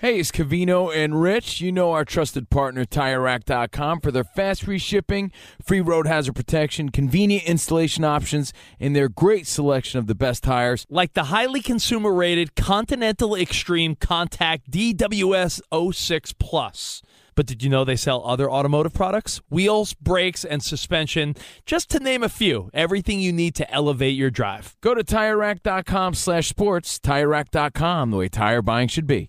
Hey, it's Cavino and Rich. You know our trusted partner, TireRack.com, for their fast free shipping, free road hazard protection, convenient installation options, and their great selection of the best tires. Like the highly consumer rated Continental Extreme Contact DWS 06 Plus. But did you know they sell other automotive products? Wheels, brakes, and suspension, just to name a few. Everything you need to elevate your drive. Go to TireRack.com slash sports. TireRack.com, the way tire buying should be.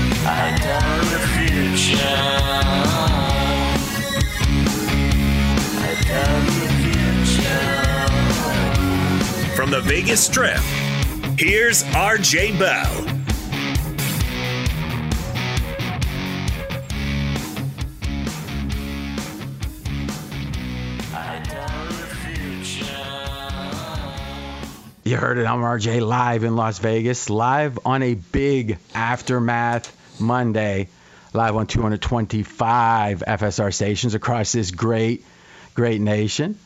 From the Vegas Strip, here's RJ Bell. You heard it. I'm RJ live in Las Vegas, live on a big aftermath Monday, live on 225 FSR stations across this great, great nation.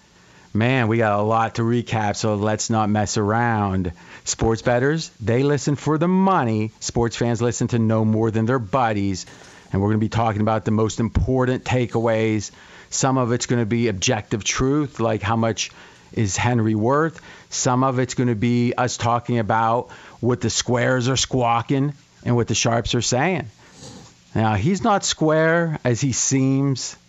Man, we got a lot to recap, so let's not mess around. Sports bettors, they listen for the money. Sports fans listen to no more than their buddies. And we're going to be talking about the most important takeaways. Some of it's going to be objective truth, like how much is Henry worth. Some of it's going to be us talking about what the squares are squawking and what the sharps are saying. Now, he's not square as he seems.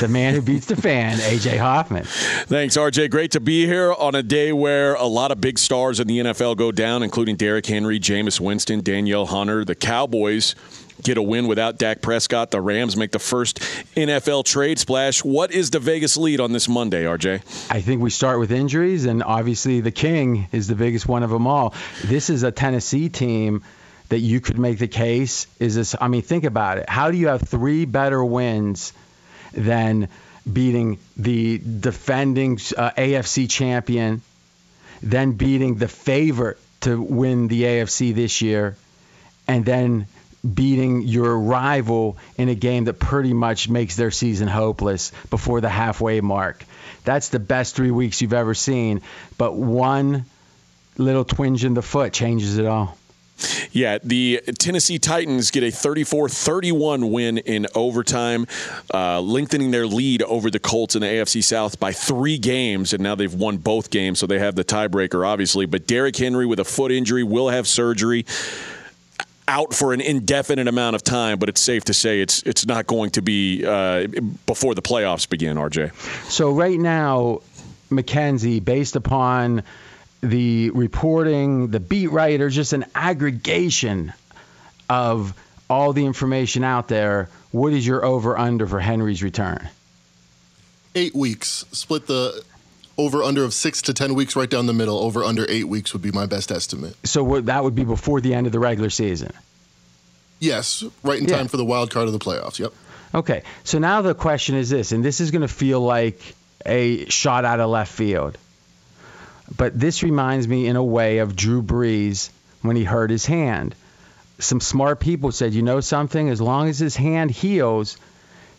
The man who beats the fan, AJ Hoffman. Thanks, RJ. Great to be here on a day where a lot of big stars in the NFL go down, including Derrick Henry, Jameis Winston, Danielle Hunter. The Cowboys get a win without Dak Prescott. The Rams make the first NFL trade splash. What is the Vegas lead on this Monday, RJ? I think we start with injuries, and obviously the King is the biggest one of them all. This is a Tennessee team that you could make the case is this. I mean, think about it. How do you have three better wins than beating the defending uh, AFC champion, then beating the favorite to win the AFC this year, and then beating your rival in a game that pretty much makes their season hopeless before the halfway mark. That's the best three weeks you've ever seen. But one little twinge in the foot changes it all. Yeah, the Tennessee Titans get a 34 31 win in overtime, uh, lengthening their lead over the Colts in the AFC South by three games, and now they've won both games, so they have the tiebreaker, obviously. But Derrick Henry, with a foot injury, will have surgery. Out for an indefinite amount of time, but it's safe to say it's it's not going to be uh, before the playoffs begin. RJ. So right now, McKenzie, based upon the reporting, the beat writers, just an aggregation of all the information out there, what is your over under for Henry's return? Eight weeks. Split the over under of six to 10 weeks right down the middle. Over under eight weeks would be my best estimate. So what, that would be before the end of the regular season? Yes, right in Yeah. time for the wild card of the playoffs. Yep. Okay, so now the question is this, and this is going to feel like a shot out of left field. But this reminds me in a way of Drew Brees when he hurt his hand. Some smart people said, you know something, as long as his hand heals,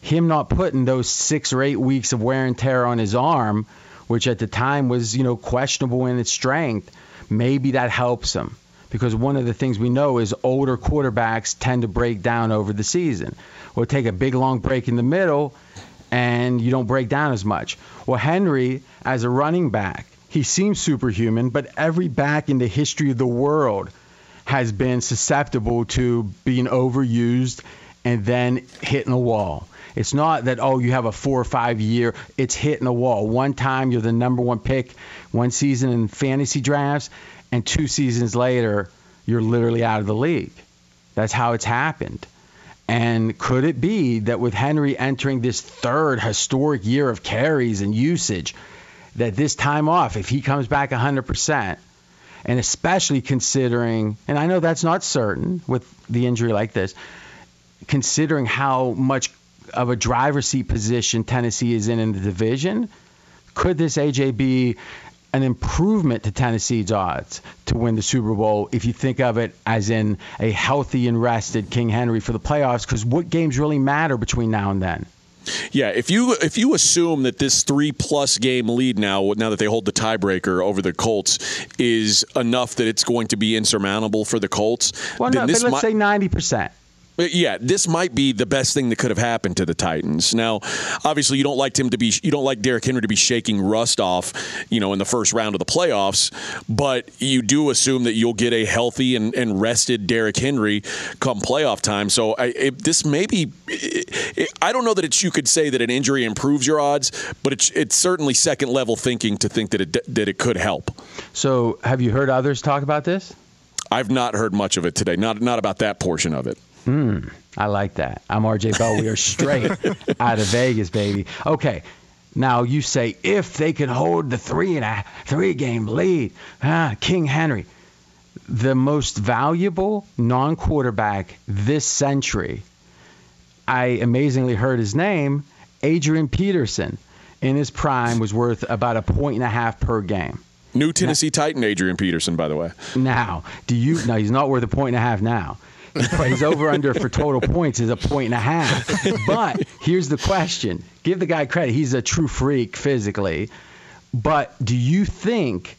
him not putting those six or eight weeks of wear and tear on his arm, which at the time was, you know, questionable in its strength, maybe that helps him. Because one of the things we know is older quarterbacks tend to break down over the season. Or take a big long break in the middle and you don't break down as much. Well, Henry, as a running back, he seems superhuman, but every back in the history of the world has been susceptible to being overused and then hitting a wall. It's not that, oh, you have a four or five year, it's hitting a wall. One time you're the number one pick, one season in fantasy drafts, and two seasons later, you're literally out of the league. That's how it's happened. And could it be that with Henry entering this third historic year of carries and usage, that this time off, if he comes back 100%, and especially considering, and I know that's not certain with the injury like this, considering how much of a driver's seat position Tennessee is in in the division, could this AJ be an improvement to Tennessee's odds to win the Super Bowl if you think of it as in a healthy and rested King Henry for the playoffs? Because what games really matter between now and then? Yeah, if you if you assume that this three plus game lead now, now that they hold the tiebreaker over the Colts, is enough that it's going to be insurmountable for the Colts, Well, then no, let's might, say 90%. But Yeah, this might be the best thing that could have happened to the Titans. Now, obviously, you don't like him to be, you don't like Derrick Henry to be shaking rust off, you know, in the first round of the playoffs. But you do assume that you'll get a healthy and, and rested Derrick Henry come playoff time. So I, it, this may be, it, I don't know that it's you could say that an injury improves your odds, but it's it's certainly second level thinking to think that it that it could help. So have you heard others talk about this? I've not heard much of it today. Not not about that portion of it. Hmm, I like that. I'm RJ Bell. We are straight out of Vegas, baby. Okay. Now you say if they can hold the three and a three game lead, ah, King Henry, the most valuable non-quarterback this century. I amazingly heard his name, Adrian Peterson, in his prime was worth about a point and a half per game. New Tennessee Titan Adrian Peterson, by the way. Now, do you? No, he's not worth a point and a half now. Plays over under for total points is a point and a half. But here's the question: Give the guy credit; he's a true freak physically. But do you think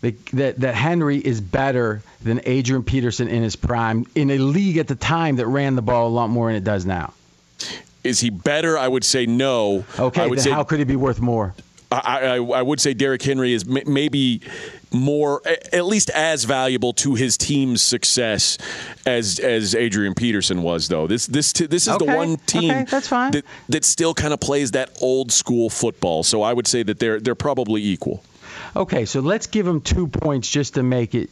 that that, that Henry is better than Adrian Peterson in his prime in a league at the time that ran the ball a lot more than it does now? Is he better? I would say no. Okay, I would then say how could he be worth more? I, I, I would say Derrick Henry is maybe more, at least as valuable to his team's success as as Adrian Peterson was. Though this this this is the one team okay, that's fine. that that still kind of plays that old school football. So I would say that they're they're probably equal. Okay, so let's give him two points just to make it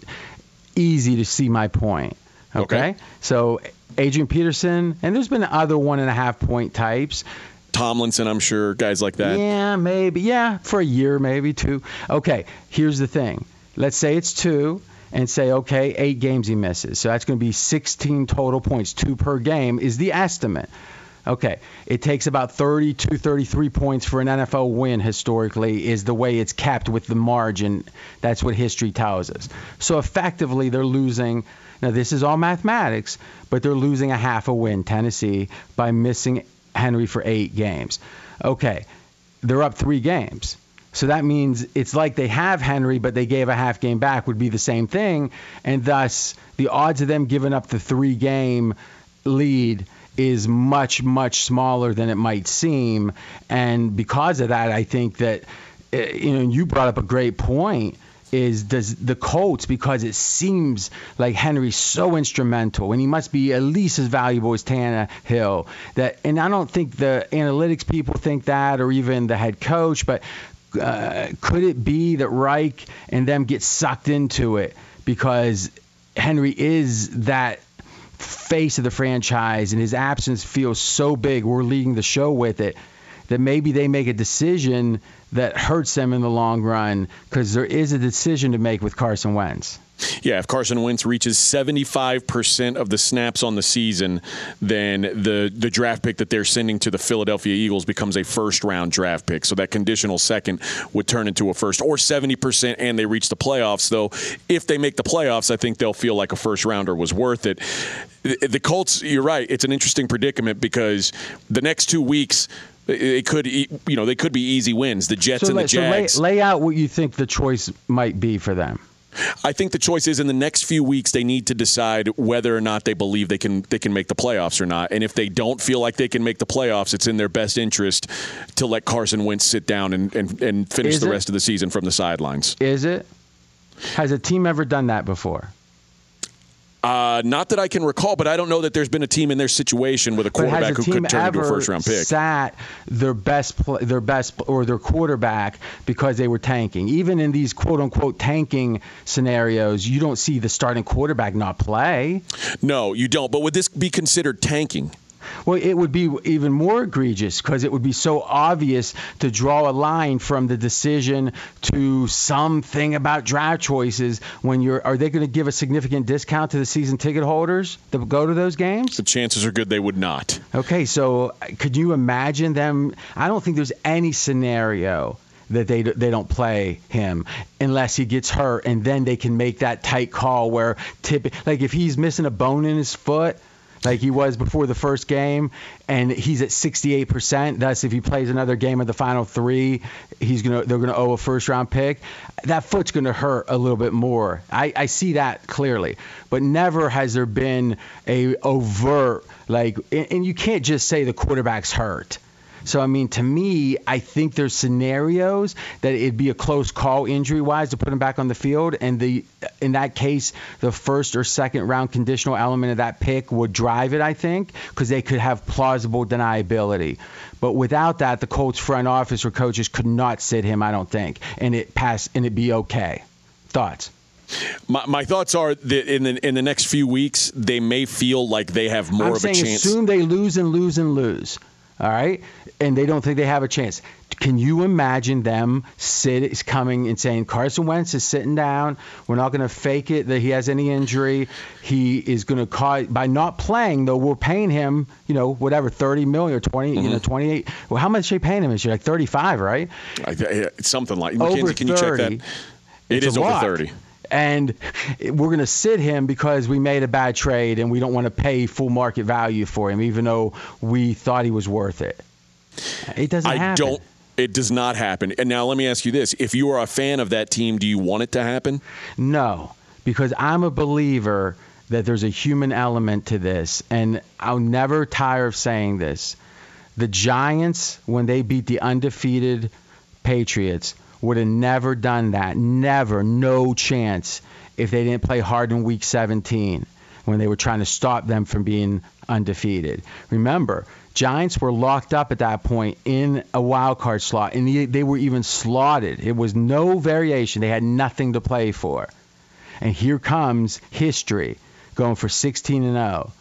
easy to see my point. Okay. Okay. So Adrian Peterson, and there's been other one and a half point types. Tomlinson, I'm sure, guys like that. Yeah, maybe. Yeah, for a year, maybe two. Okay, here's the thing. Let's say it's two, and say, okay, eight games he misses. So that's going to be 16 total points, two per game is the estimate. Okay, it takes about 32, 33 points for an NFL win historically, is the way it's capped with the margin. That's what history tells us. So effectively, they're losing. Now, this is all mathematics, but they're losing a half a win, Tennessee, by missing Henry for eight games. Okay, they're up three games. So that means it's like they have Henry, but they gave a half game back, would be the same thing. And thus, the odds of them giving up the three game lead is much, much smaller than it might seem. And because of that, I think that, uh, you know, you brought up a great point is does the Colts because it seems like Henry's so instrumental and he must be at least as valuable as Tannehill that and I don't think the analytics people think that or even the head coach but uh, could it be that Reich and them get sucked into it because Henry is that face of the franchise and his absence feels so big. We're leading the show with it that maybe they make a decision that hurts them in the long run because there is a decision to make with Carson Wentz. Yeah, if Carson Wentz reaches 75% of the snaps on the season, then the, the draft pick that they're sending to the Philadelphia Eagles becomes a first round draft pick. So that conditional second would turn into a first, or 70% and they reach the playoffs. Though, if they make the playoffs, I think they'll feel like a first rounder was worth it. The Colts, you're right, it's an interesting predicament because the next two weeks, it could you know they could be easy wins the jets so and the jags so lay, lay out what you think the choice might be for them I think the choice is in the next few weeks they need to decide whether or not they believe they can they can make the playoffs or not. And if they don't feel like they can make the playoffs, it's in their best interest to let Carson Wentz sit down and, and, and finish is the it? rest of the season from the sidelines. Is it? Has a team ever done that before? Uh, not that I can recall, but I don't know that there's been a team in their situation with a quarterback who could turn into a first round pick. Sat their best, their best, or their quarterback because they were tanking. Even in these quote unquote tanking scenarios, you don't see the starting quarterback not play. No, you don't. But would this be considered tanking? Well, it would be even more egregious because it would be so obvious to draw a line from the decision to something about draft choices. When you're, are they going to give a significant discount to the season ticket holders that go to those games? The chances are good they would not. Okay, so uh, could you imagine them? I don't think there's any scenario that they they don't play him unless he gets hurt, and then they can make that tight call where tip like if he's missing a bone in his foot like he was before the first game, and he's at 68%. Thus, if he plays another game of the final three, he's gonna they're gonna owe a first round pick. That foot's gonna hurt a little bit more. I, I see that clearly, but never has there been a overt like, and you can't just say the quarterback's hurt. So I mean, to me, I think there's scenarios that it'd be a close call injury wise to put him back on the field, and the in that case, the first or second round conditional element of that pick would drive it. I think because they could have plausible deniability. But without that, the Colts front office or coaches could not sit him. I don't think, and it pass and it'd be okay. Thoughts? My, my, thoughts are that in the in the next few weeks they may feel like they have more I'm of a chance. Assume they lose and lose and lose all right, and they don't think they have a chance. Can you imagine them sit coming and saying Carson Wentz is sitting down? We're not going to fake it that he has any injury. He is going to cause by not playing though. We're paying him, you know, whatever, thirty million or 20 mm-hmm. you know, mm-hmm. twenty eight. Well, how much are you paying him this year? Like thirty five, right? It's something like over can 30, you check that? It is over thirty and we're going to sit him because we made a bad trade and we don't want to pay full market value for him, even though we thought he was worth it. It doesn't happen. I happen. don't. It does not happen. And now let me ask you this: If you are a fan of that team, do you want it to happen? No, because I'm a believer that there's a human element to this, and I'll never tire of saying this. The Giants, when they beat the undefeated Patriots, would have never done that. Never. No chance if they didn't play hard in week 17 when they were trying to stop them from being undefeated. Remember, Giants were locked up at that point in a wild card slot, and they were even slotted. It was no variation. They had nothing to play for. And here comes history going for 16 and 0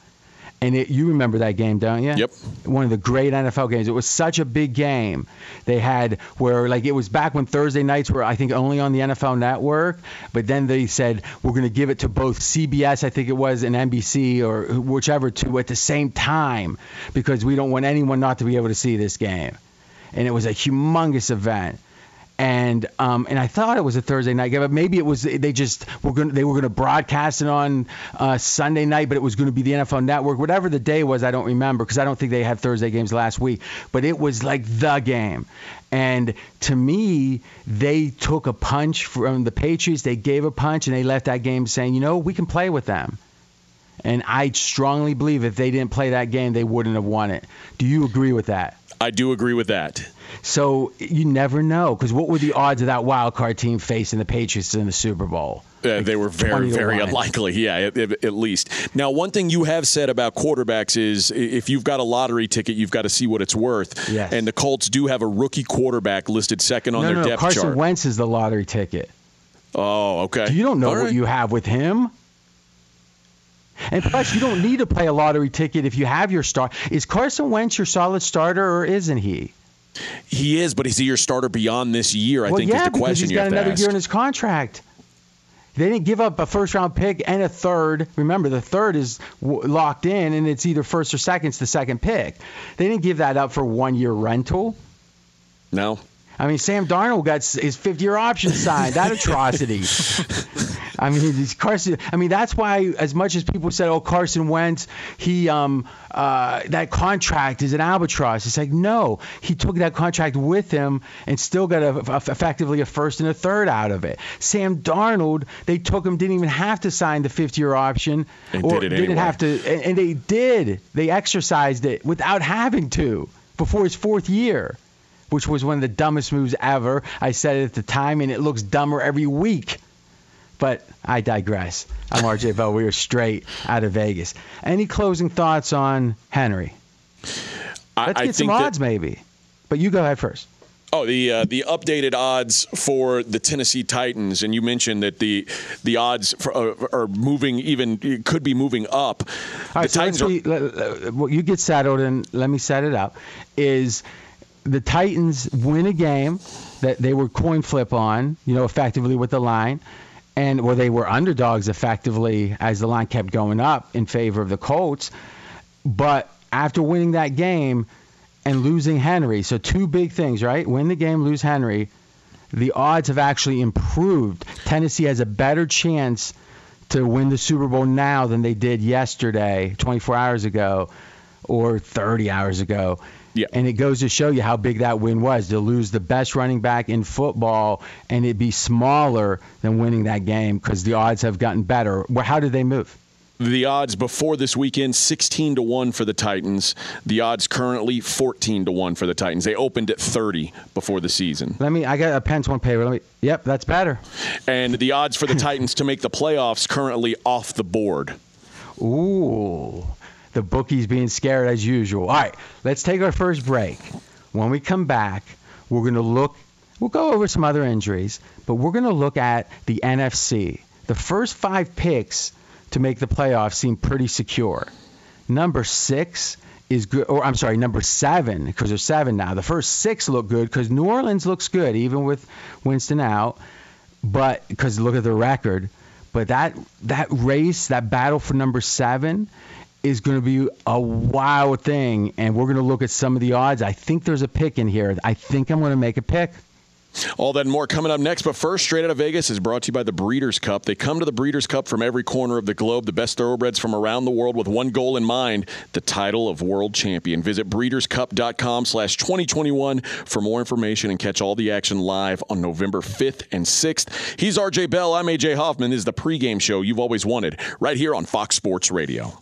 and it, you remember that game, don't you? Yep. One of the great NFL games. It was such a big game. They had where like it was back when Thursday nights were I think only on the NFL Network, but then they said we're going to give it to both CBS, I think it was, and NBC or whichever two at the same time because we don't want anyone not to be able to see this game. And it was a humongous event and um, and I thought it was a Thursday night game, but maybe it was they just were going they were going to broadcast it on uh, Sunday night, but it was going to be the NFL Network, whatever the day was. I don't remember because I don't think they had Thursday games last week, but it was like the game. And to me, they took a punch from the Patriots. They gave a punch and they left that game saying, you know, we can play with them. And I strongly believe if they didn't play that game, they wouldn't have won it. Do you agree with that? I do agree with that. So you never know because what were the odds of that wild card team facing the Patriots in the Super Bowl? Uh, they were very, very unlikely. Yeah, at, at, least. Now, one thing you have said about quarterbacks is if you've got a lottery ticket, you've got to see what it's worth. Yes. And the Colts do have a rookie quarterback listed second on no, their no, depth Carson chart. Carson Wentz is the lottery ticket. Oh, okay. You don't know what you have with him. And plus, you don't need to play a lottery ticket if you have your star. Is Carson Wentz your solid starter, or isn't he? He is, but is he your starter beyond this year? I well, think yeah, is the question he's got another ask. year in his contract. They didn't give up a first round pick and a third. Remember, the third is w- locked in, and it's either first or second. It's the second pick. They didn't give that up for one year rental. No. I mean, Sam Darnold got his fifth year option signed. That atrocity. I mean, Carson. I mean, that's why, as much as people said, "Oh, Carson Wentz, he um uh that contract is an albatross." It's like, no, he took that contract with him and still got a, a, effectively a first and a third out of it. Sam Darnold, they took him, didn't even have to sign the fifth year option, and or did it didn't anyway. have to, and, and they did. They exercised it without having to before his fourth year which was one of the dumbest moves ever. I said it at the time, and it looks dumber every week. But I digress. I'm RJ Bell. We are straight out of Vegas. Any closing thoughts on Henry? I, Let's get some odds, that, maybe. But you go ahead first. Oh, the uh, the updated odds for the Tennessee Titans, and you mentioned that the the odds for, uh, are moving even could be moving up. All right, the so Titans let's be, let, well, you get settled, and let me set it up. Is the Titans win a game that they were coin flip on, you know, effectively with the line, and well, they were underdogs effectively as the line kept going up in favor of the Colts. But after winning that game and losing Henry, so two big things, right? Win the game, lose Henry. The odds have actually improved. Tennessee has a better chance to win the Super Bowl now than they did yesterday, 24 hours ago, or 30 hours ago. Yeah. And it goes to show you how big that win was to lose the best running back in football and it be smaller than winning that game because the odds have gotten better. Well, how did they move? The odds before this weekend 16 to 1 for the Titans. The odds currently 14 to 1 for the Titans. They opened at 30 before the season. Let me I got a pen on paper. Let me Yep, that's better. And the odds for the Titans to make the playoffs currently off the board. Ooh. The bookies being scared as usual. All right, let's take our first break. When we come back, we're going to look we'll go over some other injuries, but we're going to look at the NFC. The first 5 picks to make the playoffs seem pretty secure. Number six is good, or I'm sorry, number seven, because there's seven now. The first six look good because New Orleans looks good, even with Winston out. But because look at the record, but that that race, that battle for number seven, is going to be a wild thing, and we're going to look at some of the odds. I think there's a pick in here. I think I'm going to make a pick. All that and more coming up next. But first, Straight Out of Vegas is brought to you by the Breeders' Cup. They come to the Breeders' Cup from every corner of the globe, the best thoroughbreds from around the world with one goal in mind, the title of world champion. Visit breederscup.com slash 2021 for more information and catch all the action live on November 5th and 6th. He's RJ Bell. I'm AJ Hoffman. This is the pregame show you've always wanted right here on Fox Sports Radio.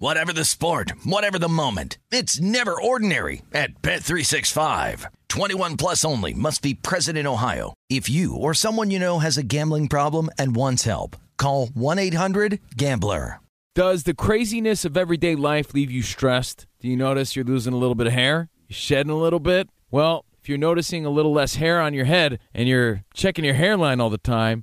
Whatever the sport, whatever the moment, it's never ordinary at Bet365. 21 plus only must be present in Ohio. If you or someone you know has a gambling problem and wants help, call 1-800-GAMBLER. Does the craziness of everyday life leave you stressed? Do you notice you're losing a little bit of hair? You're shedding a little bit? Well, if you're noticing a little less hair on your head and you're checking your hairline all the time,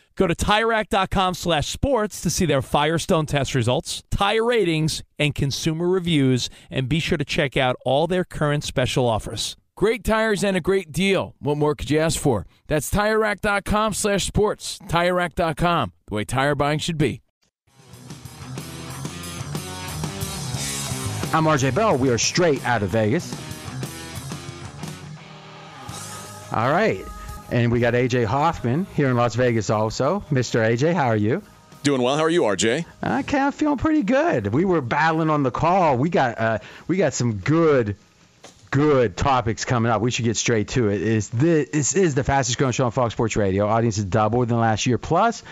Go to TireRack.com slash sports to see their Firestone test results, tire ratings, and consumer reviews, and be sure to check out all their current special offers. Great tires and a great deal. What more could you ask for? That's TireRack.com slash sports. TireRack.com, the way tire buying should be. I'm RJ Bell. We are straight out of Vegas. All right. And we got AJ Hoffman here in Las Vegas also. Mr. AJ, how are you? Doing well. How are you, RJ? Okay, I'm feeling pretty good. We were battling on the call. We got uh, we got some good good topics coming up. We should get straight to it. Is this, this is the fastest growing show on Fox Sports Radio. Audience has doubled in the last year. Plus,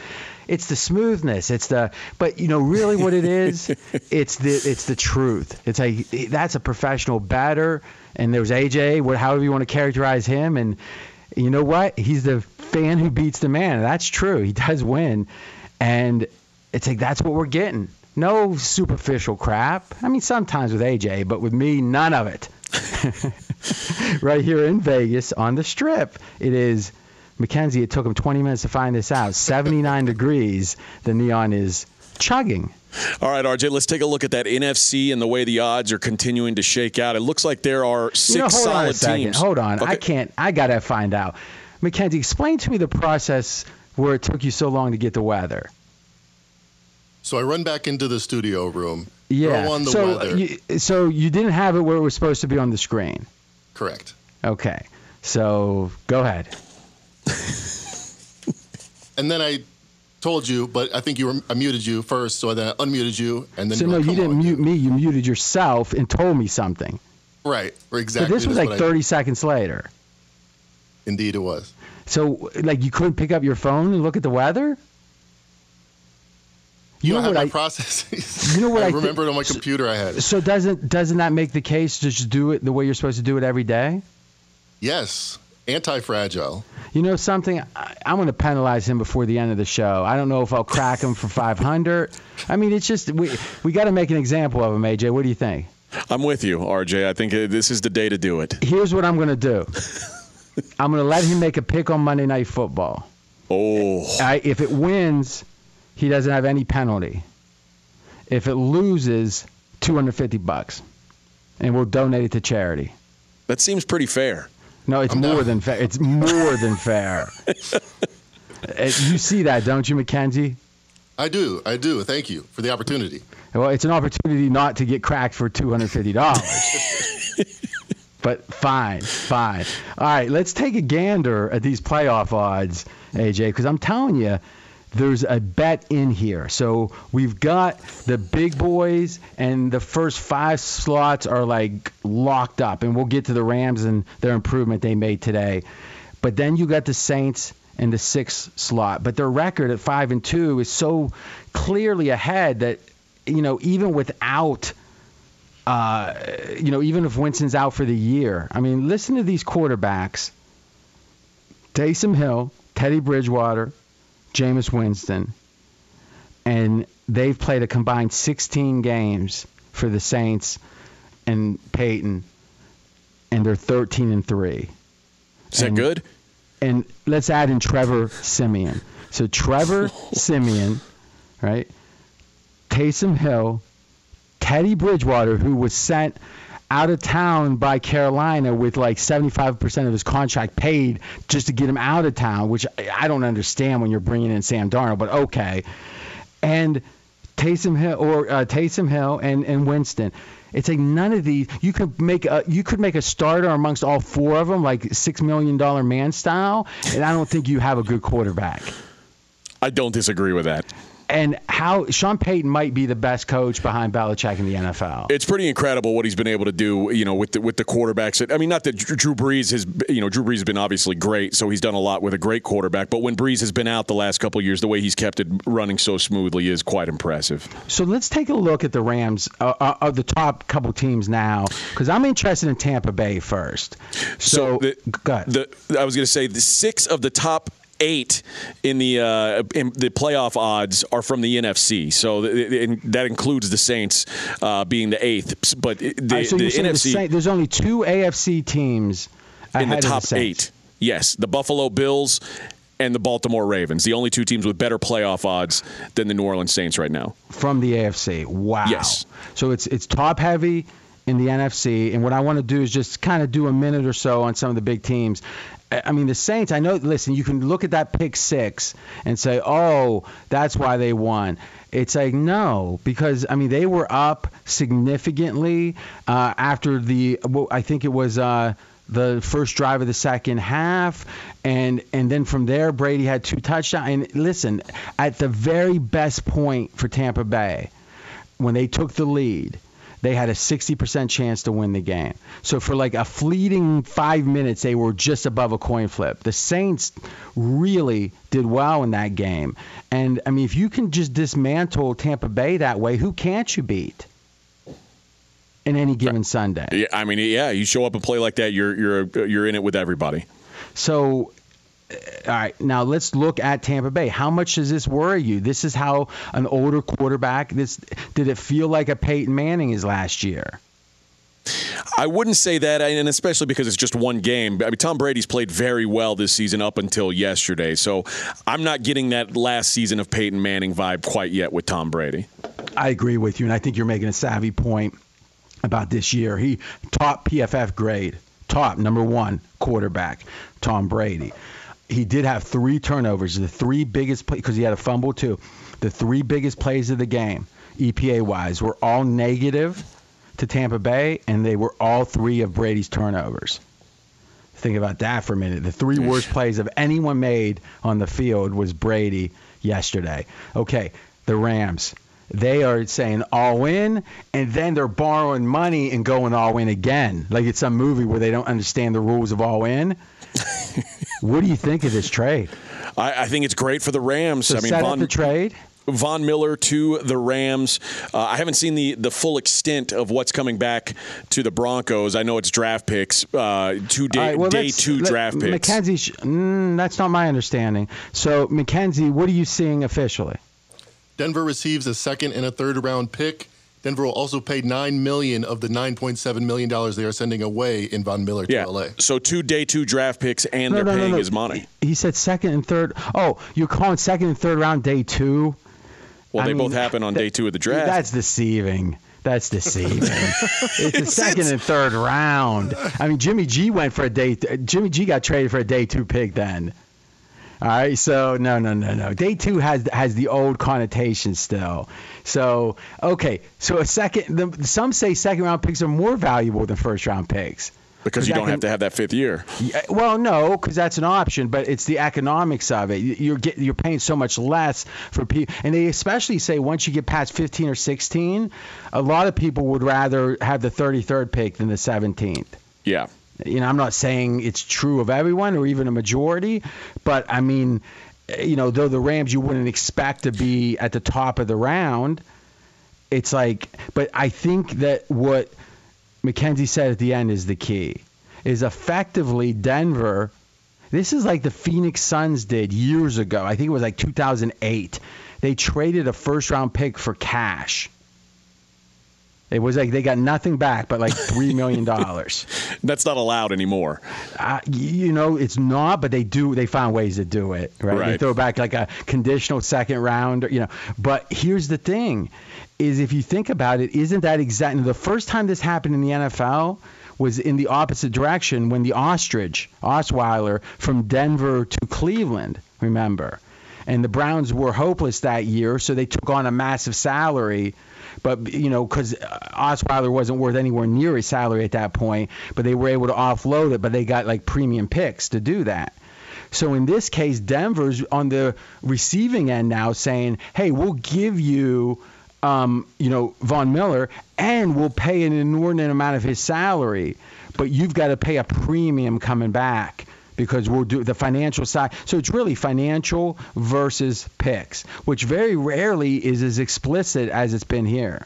it's the smoothness. It's the but you know really what it is. it's the it's the truth. It's a that's a professional batter. And there's AJ. What however you want to characterize him. And you know what? He's the fan who beats the man. That's true. He does win. And it's like that's what we're getting. No superficial crap. I mean, sometimes with AJ, but with me, none of it. right here in Vegas on the strip. It is Mackenzie. It took him 20 minutes to find this out. 79 degrees. The neon is chugging. All right, RJ, let's take a look at that NFC and the way the odds are continuing to shake out. It looks like there are six you know, hold solid on a second. teams. Hold on. Okay. I can't. I got to find out. Mackenzie, explain to me the process where it took you so long to get the weather. So I run back into the studio room. Yeah. Throw on the so, uh, weather. You, so you didn't have it where it was supposed to be on the screen. Correct. Okay. So go ahead. And then I told you, but I think you were I muted you first, so then I unmuted you, and then So you're no, like, you didn't on, mute dude." me. You muted yourself and told me something. Right. So Exactly. this was like 30 seconds later. Indeed, it was. So like you couldn't pick up your phone and look at the weather. You, You know what I- processes. You know what I, I thi- remembered on my computer. I had. it. So doesn't doesn't that make the case to just do it the way you're supposed to do it every day? Yes. Anti-fragile. You know something? I, I'm going to penalize him before the end of the show. I don't know if I'll crack him for 500. I mean, it's just we we got to make an example of him, AJ. What do you think? I'm with you, RJ. I think uh, this is the day to do it. Here's what I'm going to do. I'm going to let him make a pick on Monday Night Football. Oh, I, if it wins, he doesn't have any penalty. If it loses, 250 bucks. and we'll donate it to charity. That seems pretty fair. No, it's I'm more down. than fair. It's more than fair. Uh, you see that, don't you, Mackenzie? I do. I do. Thank you for the opportunity. Well, it's an opportunity not to get cracked for two hundred fifty dollars. but fine, fine. All right, let's take a gander at these playoff odds, AJ, because I'm telling you, there's a bet in here. So we've got the big boys, and the first five slots are like locked up, and we'll get to the Rams and their improvement they made today. But then you got the Saints in the sixth slot. But their record at five and two is so clearly ahead that you know even without. Uh, you know, even if Winston's out for the year, I mean, listen to these quarterbacks: Taysom Hill, Teddy Bridgewater, Jameis Winston, and they've played a combined 16 games for the Saints and Payton, and they're 13 and three. Is that good? And let's add in Trevor Siemian. So Trevor Siemian, right? Taysom Hill, Teddy Bridgewater, who was sent out of town by Carolina with like 75% of his contract paid just to get him out of town, which I don't understand when you're bringing in Sam Darnold, but okay. And Taysom Hill or uh, Taysom Hill and, and Winston. It's like none of these. You could make a you could make a starter amongst all four of them, like six million dollar man style, and I don't think you have a good quarterback. I don't disagree with that. And how Sean Payton might be the best coach behind Belichick in the NFL. It's pretty incredible what he's been able to do, you know, with the with the quarterbacks. I mean, not that Drew Brees has, you know, Drew Brees has been obviously great, so he's done a lot with a great quarterback. But when Brees has been out the last couple of years, the way he's kept it running so smoothly is quite impressive. So let's take a look at the Rams uh, uh, of the top couple teams now, because I'm interested in Tampa Bay first. So, the, go ahead. the I was going to say the six of the top eight in the uh, in the playoff odds are from the NFC. So th- that includes the Saints uh, being the eighth. But the, right, so the the NFC Saint- there's only two AFC teams in the top Saints. eight, yes, the Buffalo Bills. And the Baltimore Ravens, the only two teams with better playoff odds than the New Orleans Saints right now. from the AFC. Wow. Yes. So it's it's top heavy in the NFC, and what I want to do is just kind of do a minute or so on some of the big teams. I mean, the Saints. I know. Listen, you can look at that pick six and say, "Oh, that's why they won." It's like no, because I mean they were up significantly uh, after the. Well, I think it was. Uh, the first drive of the second half, and and then from there Brady had two touchdowns. And listen, at the very best point for Tampa Bay, when they took the lead, they had a 60% chance to win the game. So for like a fleeting five minutes, they were just above a coin flip. The Saints really did well in that game. And I mean, if you can just dismantle Tampa Bay that way, who can't you beat? In any given Sunday. Yeah, I mean, yeah, you show up and play like that, you're you're you're in it with everybody. So, all right, now let's look at Tampa Bay. How much does this worry you? This is how an older quarterback. This did it feel like a Peyton Manning is last year? I wouldn't say that, and especially because it's just one game. I mean, Tom Brady's played very well this season up until yesterday, so I'm not getting that last season of Peyton Manning vibe quite yet with Tom Brady. I agree with you, and I think you're making a savvy point about this year. He top PFF grade, top number one quarterback, Tom Brady. He did have three turnovers, the three biggest because he had a fumble too. The three biggest plays of the game, EPA wise, were all negative to Tampa Bay, and they were all three of Brady's turnovers. Think about that for a minute. The three worst plays of anyone made on the field was Brady yesterday. Okay, the Rams. They are saying all in, and then they're borrowing money and going all in again. Like it's some movie where they don't understand the rules of all in. what do you think of this trade? I, I think it's great for the Rams. So I mean, set Von, up the trade. Von Miller to the Rams. Uh, I haven't seen the, the full extent of what's coming back to the Broncos. I know it's draft picks, uh, two day, All right, well, day two let- draft picks. Mackenzie, sh- mm, that's not my understanding. So, Mackenzie, what are you seeing officially? Denver receives a second and a third round pick. Denver will also pay nine million of the nine point seven million dollars they are sending away in Von Miller to yeah. LA. So two day two draft picks, and No, they're no, no, paying no. his money. He said second and third. Oh, you're calling second and third round day two? Well, I they mean, both happen on that- day two of the draft. That's deceiving. That's deceiving. it's the second and third round. I mean, Jimmy G went for a day. Jimmy G got traded for a day two pick then. All right, so no, no, no, no. Day two has has the old connotation still. So okay, so a second. The, some say second round picks are more valuable than first round picks. Because you don't can, have to have that fifth year. Well, no, because that's an option, but it's the economics of it. You're get, you're paying so much less for people, and they especially say once you get past 15 or 16, a lot of people would rather have the 33rd pick than the 17th. Yeah. You know, I'm not saying it's true of everyone or even a majority, but I mean, you know, though the Rams you wouldn't expect to be at the top of the round, it's like, but I think that what Mackenzie said at the end is the key. Is effectively Denver. This is like the Phoenix Suns did years ago. I think it was like 2008. They traded a first round pick for cash. It was like they got nothing back but like three million dollars. That's not allowed anymore. Uh, you know, it's not, but they do. They found ways to do it. Right? right. They throw back like a conditional second round. You know, but here's the thing: is if you think about it, isn't that exactly the first time this happened in the NFL? Was in the opposite direction when the ostrich, Osweiler, from Denver to Cleveland, remember? And the Browns were hopeless that year, so they took on a massive salary but you know, because Osweiler wasn't worth anywhere near his salary at that point, but they were able to offload it, but they got like premium picks to do that. So in this case, Denver's on the receiving end now saying, "Hey, we'll give you." Um, you know, Von Miller, and we'll pay an inordinate amount of his salary, but you've got to pay a premium coming back because we'll do the financial side. So it's really financial versus picks, which very rarely is as explicit as it's been here.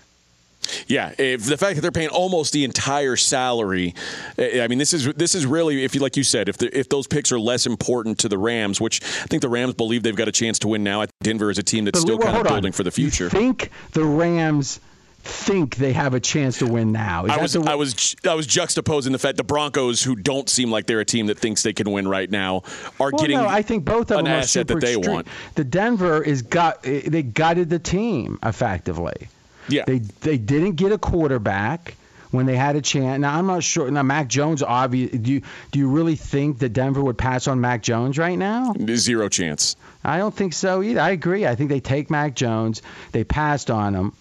Yeah, if the fact that they're paying almost the entire salary, I mean, this is this is really, if you like you said, if the, if those picks are less important to the Rams, which I think the Rams believe they've got a chance to win now. Denver is a team that's but, still well, kind of building on. for the future. You think the Rams think they have a chance to win now. Is I was, the... I was, I was juxtaposing the fact the Broncos, who don't seem like they're a team that thinks they can win right now, are well, getting. No, I think both of an them are asset that they extreme. want. The Denver is got they gutted the team effectively. Yeah, they they didn't get a quarterback when they had a chance. Now I'm not sure. Now Mac Jones, obvious. Do you do you really think that Denver would pass on Mac Jones right now? Zero chance. I don't think so either. I agree. I think they take Mac Jones. They passed on him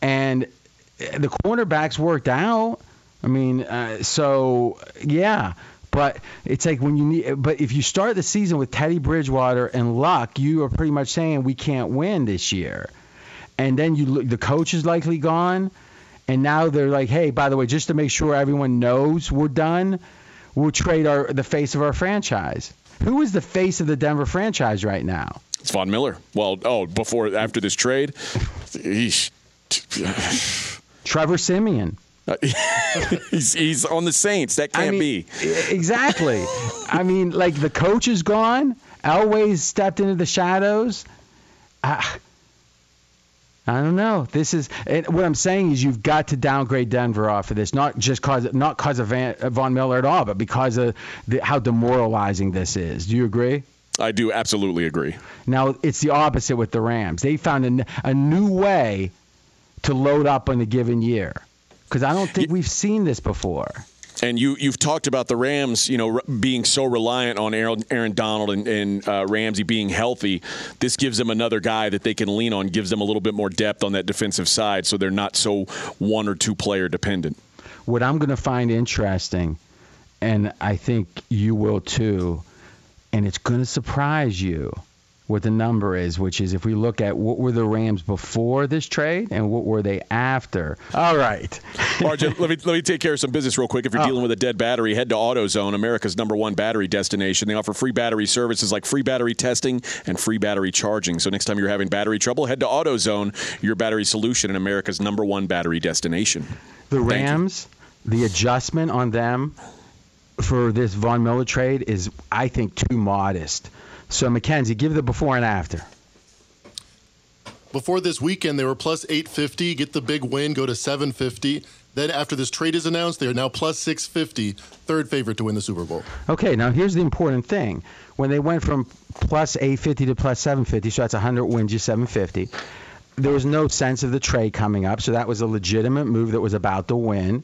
and the cornerbacks worked out. I mean, uh, so yeah, but it's like when you need. But if you start the season with Teddy Bridgewater and Lock, you are pretty much saying we can't win this year. And then you look, the coach is likely gone, and now they're like, hey, by the way, just to make sure everyone knows we're done, we'll trade our the face of our franchise. Who is the face of the Denver franchise right now? It's Von Miller. Well, oh, before after this trade, Trevor Siemian. Uh, he's, he's on the Saints. That can't I mean, be. Exactly. I mean, like the coach is gone. Elway's stepped into the shadows. I, I don't know. This is what I'm saying is you've got to downgrade Denver off of this, not just cause not cause of Van, uh, Von Miller at all, but because of the, how demoralizing this is. Do you agree? I do absolutely agree. Now it's the opposite with the Rams. They found a, a new way to load up in a given year? Because I don't think we've seen this before. And you you've talked about the Rams, you know, being so reliant on Aaron, Aaron Donald and, and uh, Ramsey being healthy. This gives them another guy that they can lean on, gives them a little bit more depth on that defensive side, so they're not so one or two player dependent. What I'm going to find interesting, and I think you will too, and it's going to surprise you what the number is, which is if we look at what were the Rams before this trade and what were they after. All right. RJ, let me let me take care of some business real quick. If you're oh. dealing with a dead battery, head to AutoZone, America's number one battery destination. They offer free battery services like free battery testing and free battery charging. So next time you're having battery trouble, head to AutoZone, your battery solution and America's number one battery destination. The Rams, the adjustment on them for this Von Miller trade is, I think, too modest. So, Mackenzie, give the before and after. Before this weekend, they were plus 850. Get the big win, go to 750. Then, after this trade is announced, they are now plus 650, third favorite to win the Super Bowl. Okay, now here's the important thing. When they went from plus 850 to plus 750, so that's 100 wins you 750. there was no sense of the trade coming up, so that was a legitimate move that was about to win.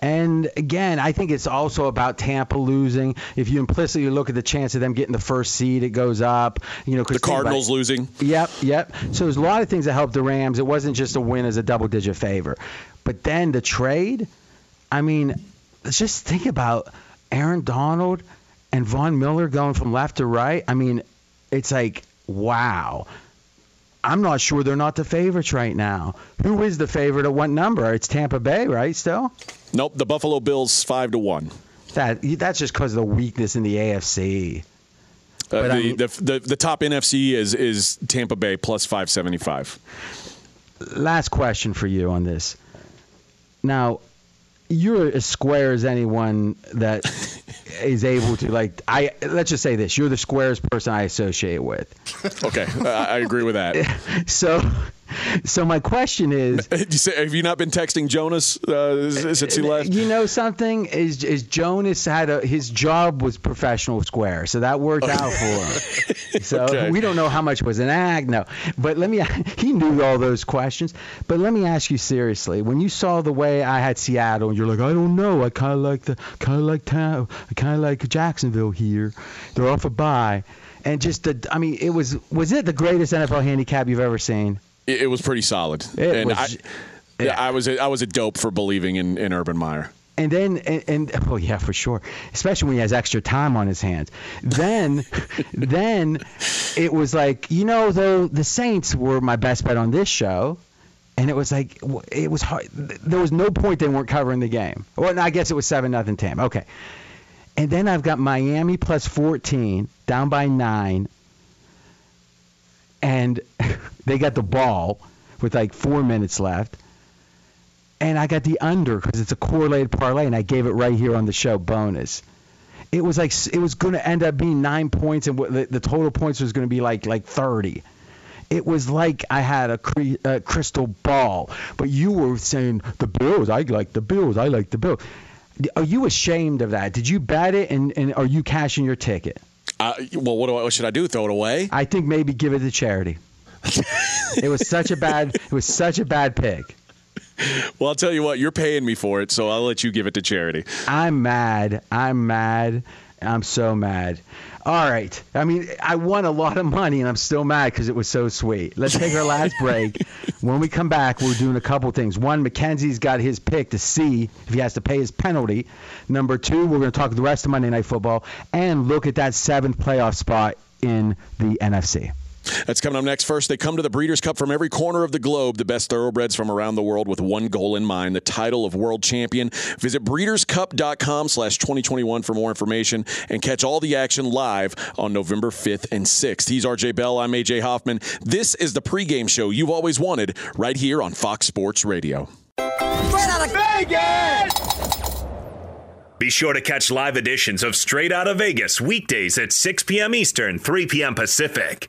And again, I think it's also about Tampa losing. If you implicitly look at the chance of them getting the first seed, it goes up. You know, the Cardinals about, losing. Yep, yep. So there's a lot of things that helped the Rams. It wasn't just a win as a double-digit favor, but then the trade. I mean, let's just think about Aaron Donald and Von Miller going from left to right. I mean, it's like wow. I'm not sure they're not the favorites right now. Who is the favorite at what number? It's Tampa Bay, right? Still. Nope, the Buffalo Bills five to one. That that's just because of the weakness in the AFC. Uh, the, I mean, the, the, the top NFC is is Tampa Bay plus five seventy five. Last question for you on this. Now, you're as square as anyone that is able to like I let's just say this you're the squarest person I associate with. Okay, I agree with that. so so my question is, have you not been texting Jonas uh, since he left? You know something is is Jonas had a his job was professional square, so that worked okay. out for him. So okay. we don't know how much was an act, no. But let me he knew all those questions. But let me ask you seriously, when you saw the way I had Seattle, and you're like, I don't know, I kind of like the kind of like town, I kind of like Jacksonville here. They're off a bye. And just the, I mean, it was was it the greatest NFL handicap you've ever seen? It, it was pretty solid. It and was, I, yeah. I was a, I was a dope for believing in, in Urban Meyer. And then, and, and oh yeah, for sure, especially when he has extra time on his hands. Then, then it was like, you know, though the Saints were my best bet on this show, and it was like, it was hard. There was no point they weren't covering the game. Well, I guess it was seven nothing Tam. Okay, and then I've got Miami plus 14, down by nine and they got the ball with like four minutes left. And I got the under because it's a correlated parlay, and I gave it right here on the show bonus. It was like it was going to end up being nine points, and the, the total points was going to be like like 30. It was like I had a, cre- a crystal ball, but you were saying the Bills. I like the Bills. I like the Bills. Are you ashamed of that? Did you bet it, and, and are you cashing your ticket? Uh, well, what, do I, what should I do? Throw it away? I think maybe give it to charity. It was such a bad. It was such a bad pick. Well, I'll tell you what. You're paying me for it, so I'll let you give it to charity. I'm mad. I'm mad. I'm so mad. All right. I mean, I won a lot of money, and I'm still mad because it was so sweet. Let's take our last break. When we come back, we're doing a couple things. One, Mackenzie's got his pick to see if he has to pay his penalty. Number two, we're going to talk the rest of Monday Night Football and look at that seventh playoff spot in the NFC. That's coming up next. First, they come to the Breeders' Cup from every corner of the globe, the best thoroughbreds from around the world with one goal in mind, the title of world champion. Visit breederscup.com slash 2021 for more information and catch all the action live on November 5th and 6th. He's RJ Bell. I'm AJ Hoffman. This is the pregame show you've always wanted right here on Fox Sports Radio. Straight out of Vegas! Be sure to catch live editions of Straight Out of Vegas weekdays at 6 p.m. Eastern, 3 p.m. Pacific.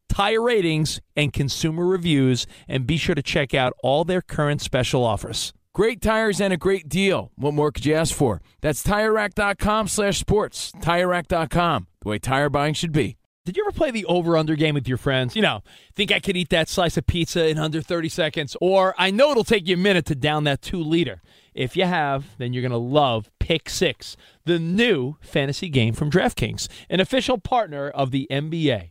tire ratings, and consumer reviews, and be sure to check out all their current special offers. Great tires and a great deal. What more could you ask for? That's TireRack.com slash sports. TireRack.com, the way tire buying should be. Did you ever play the over-under game with your friends? You know, think I could eat that slice of pizza in under 30 seconds? Or I know it'll take you a minute to down that two-liter. If you have, then you're going to love Pick Six, the new fantasy game from DraftKings, an official partner of the NBA.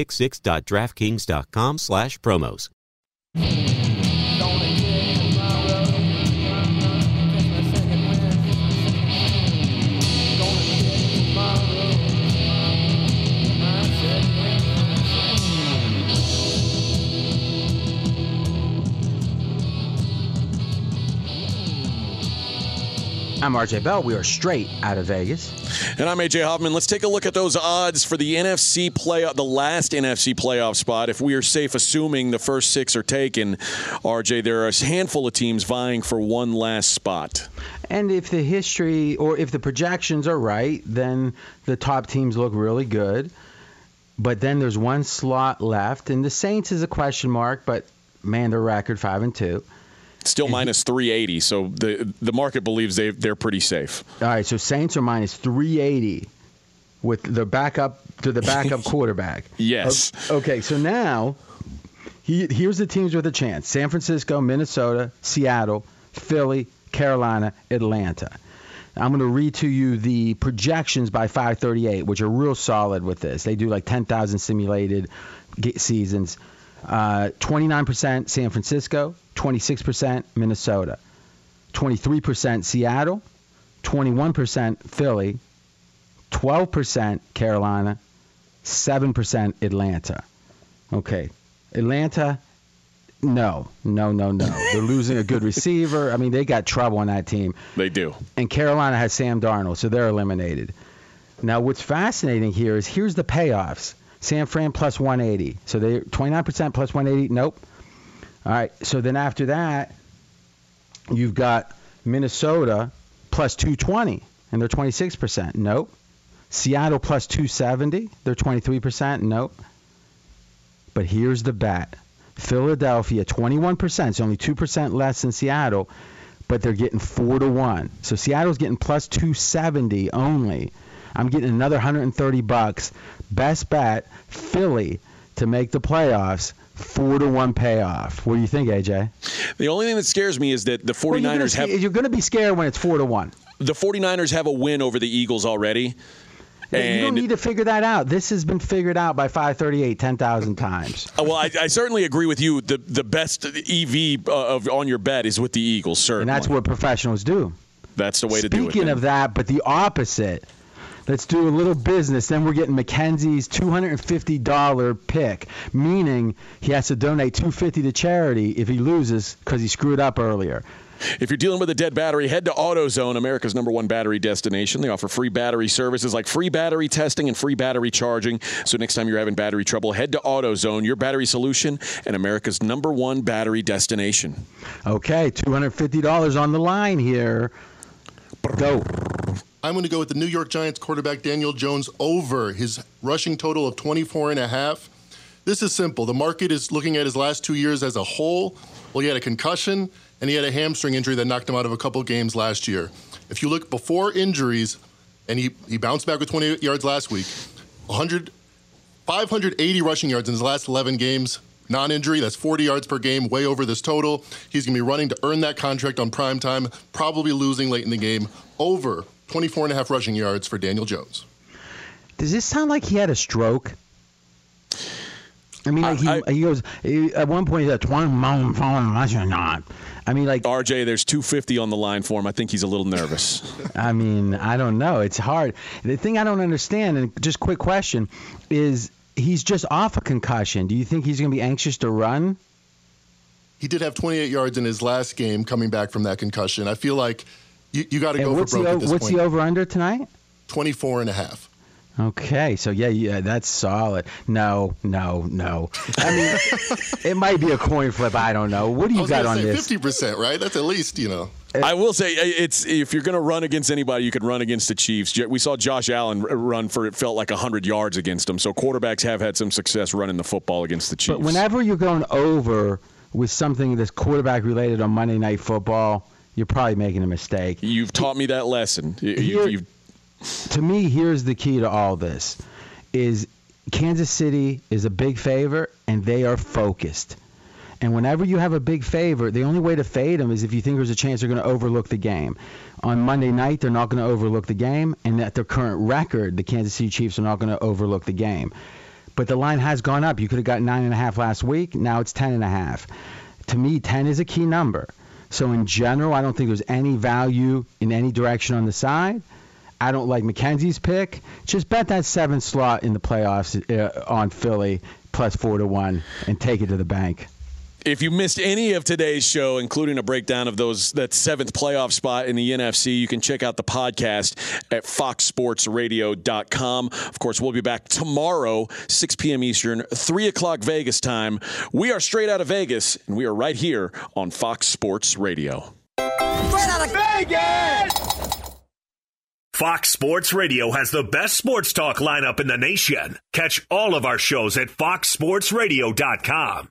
pick6.draftkings.com slash promos. I'm RJ Bell. We are straight out of Vegas. And I'm AJ Hoffman. Let's take a look at those odds for the NFC playoff, the last NFC playoff spot. If we are safe assuming the first six are taken, RJ, there are a handful of teams vying for one last spot. And if the history or if the projections are right, then the top teams look really good. But then there's one slot left, and the Saints is a question mark, but man, their record five and two. Still mm-hmm. minus 380, so the the market believes they they're pretty safe. All right, so Saints are minus 380 with the backup to the backup quarterback. Yes. Okay, so now he, here's the teams with a chance: San Francisco, Minnesota, Seattle, Philly, Carolina, Atlanta. I'm going to read to you the projections by 538, which are real solid with this. They do like 10,000 simulated seasons. Uh, 29% San Francisco, 26% Minnesota, 23% Seattle, 21% Philly, 12% Carolina, 7% Atlanta. Okay. Atlanta, no, no, no, no. They're losing a good receiver. I mean, they got trouble on that team. They do. And Carolina has Sam Darnold, so they're eliminated. Now, what's fascinating here is here's the payoffs. San Fran plus 180. So they 29% plus 180. Nope. All right. So then after that, you've got Minnesota plus 220, and they're 26%. Nope. Seattle plus 270. They're 23%. Nope. But here's the bet Philadelphia, 21%, it's only 2% less than Seattle, but they're getting 4 to 1. So Seattle's getting plus 270 only. I'm getting another 130 bucks. Best bet, Philly to make the playoffs. Four to one payoff. What do you think, AJ? The only thing that scares me is that the 49ers well, you're have you're going to be scared when it's four to one. The 49ers have a win over the Eagles already. And you don't need to figure that out. This has been figured out by 538 10,000 times. Well, I, I, certainly agree with you. The the best EV uh, of on your bet is with the Eagles, certainly. And that's what professionals do. That's the way Speaking to do it. Speaking of that, but the opposite – Let's do a little business. Then we're getting Mackenzie's $250 pick, meaning he has to donate 250 to charity if he loses because he screwed up earlier. If you're dealing with a dead battery, head to AutoZone, America's number one battery destination. They offer free battery services like free battery testing and free battery charging. So next time you're having battery trouble, head to AutoZone, your battery solution, and America's number one battery destination. Okay, $250 on the line here. Go. I'm going to go with the New York Giants quarterback Daniel Jones over his rushing total of 24 and a half. This is simple. The market is looking at his last two years as a whole. Well, he had a concussion and he had a hamstring injury that knocked him out of a couple games last year. If you look before injuries, and he, he bounced back with 28 yards last week, 100, 580 rushing yards in his last 11 games, non injury. That's 40 yards per game, way over this total. He's going to be running to earn that contract on prime time, probably losing late in the game. Over 24 and a half rushing yards for Daniel Jones. Does this sound like he had a stroke? I mean, like he, I, he goes he, at one point he said twenty mile phone not. I mean, like RJ, there's 250 on the line for him. I think he's a little nervous. I mean, I don't know. It's hard. The thing I don't understand, and just quick question, is he's just off a concussion. Do you think he's going to be anxious to run? He did have 28 yards in his last game coming back from that concussion. I feel like you, you got to go for broke the, at this what's point. the over under tonight? 24 and a half. Okay, so yeah, yeah, that's solid. No, no, no. I mean, it might be a coin flip. I don't know. What do you got on say this? Fifty percent, right? That's at least you know. Uh, I will say uh, it's if you're going to run against anybody, you could run against the Chiefs. We saw Josh Allen run for it felt like 100 yards against them. So quarterbacks have had some success running the football against the Chiefs. But whenever you're going over with something that's quarterback related on Monday Night Football, you're probably making a mistake. You've taught me that lesson. Here, you've, to me, here's the key to all this: is Kansas City is a big favor, and they are focused. And whenever you have a big favor, the only way to fade them is if you think there's a chance they're going to overlook the game. On Monday night, they're not going to overlook the game, and at their current record, the Kansas City Chiefs are not going to overlook the game. But the line has gone up. You could have got nine and a half last week. Now it's ten and a half. To me, ten is a key number. So in general, I don't think there's any value in any direction on the side. I don't like McKenzie's pick. Just bet that seventh slot in the playoffs uh, on Philly plus four to one and take it to the bank. If you missed any of today's show, including a breakdown of those that seventh playoff spot in the NFC, you can check out the podcast at foxsportsradio.com. Of course, we'll be back tomorrow, 6 p.m. Eastern, 3 o'clock Vegas time. We are straight out of Vegas, and we are right here on Fox Sports Radio. Straight out of Vegas! Fox Sports Radio has the best sports talk lineup in the nation. Catch all of our shows at foxsportsradio.com.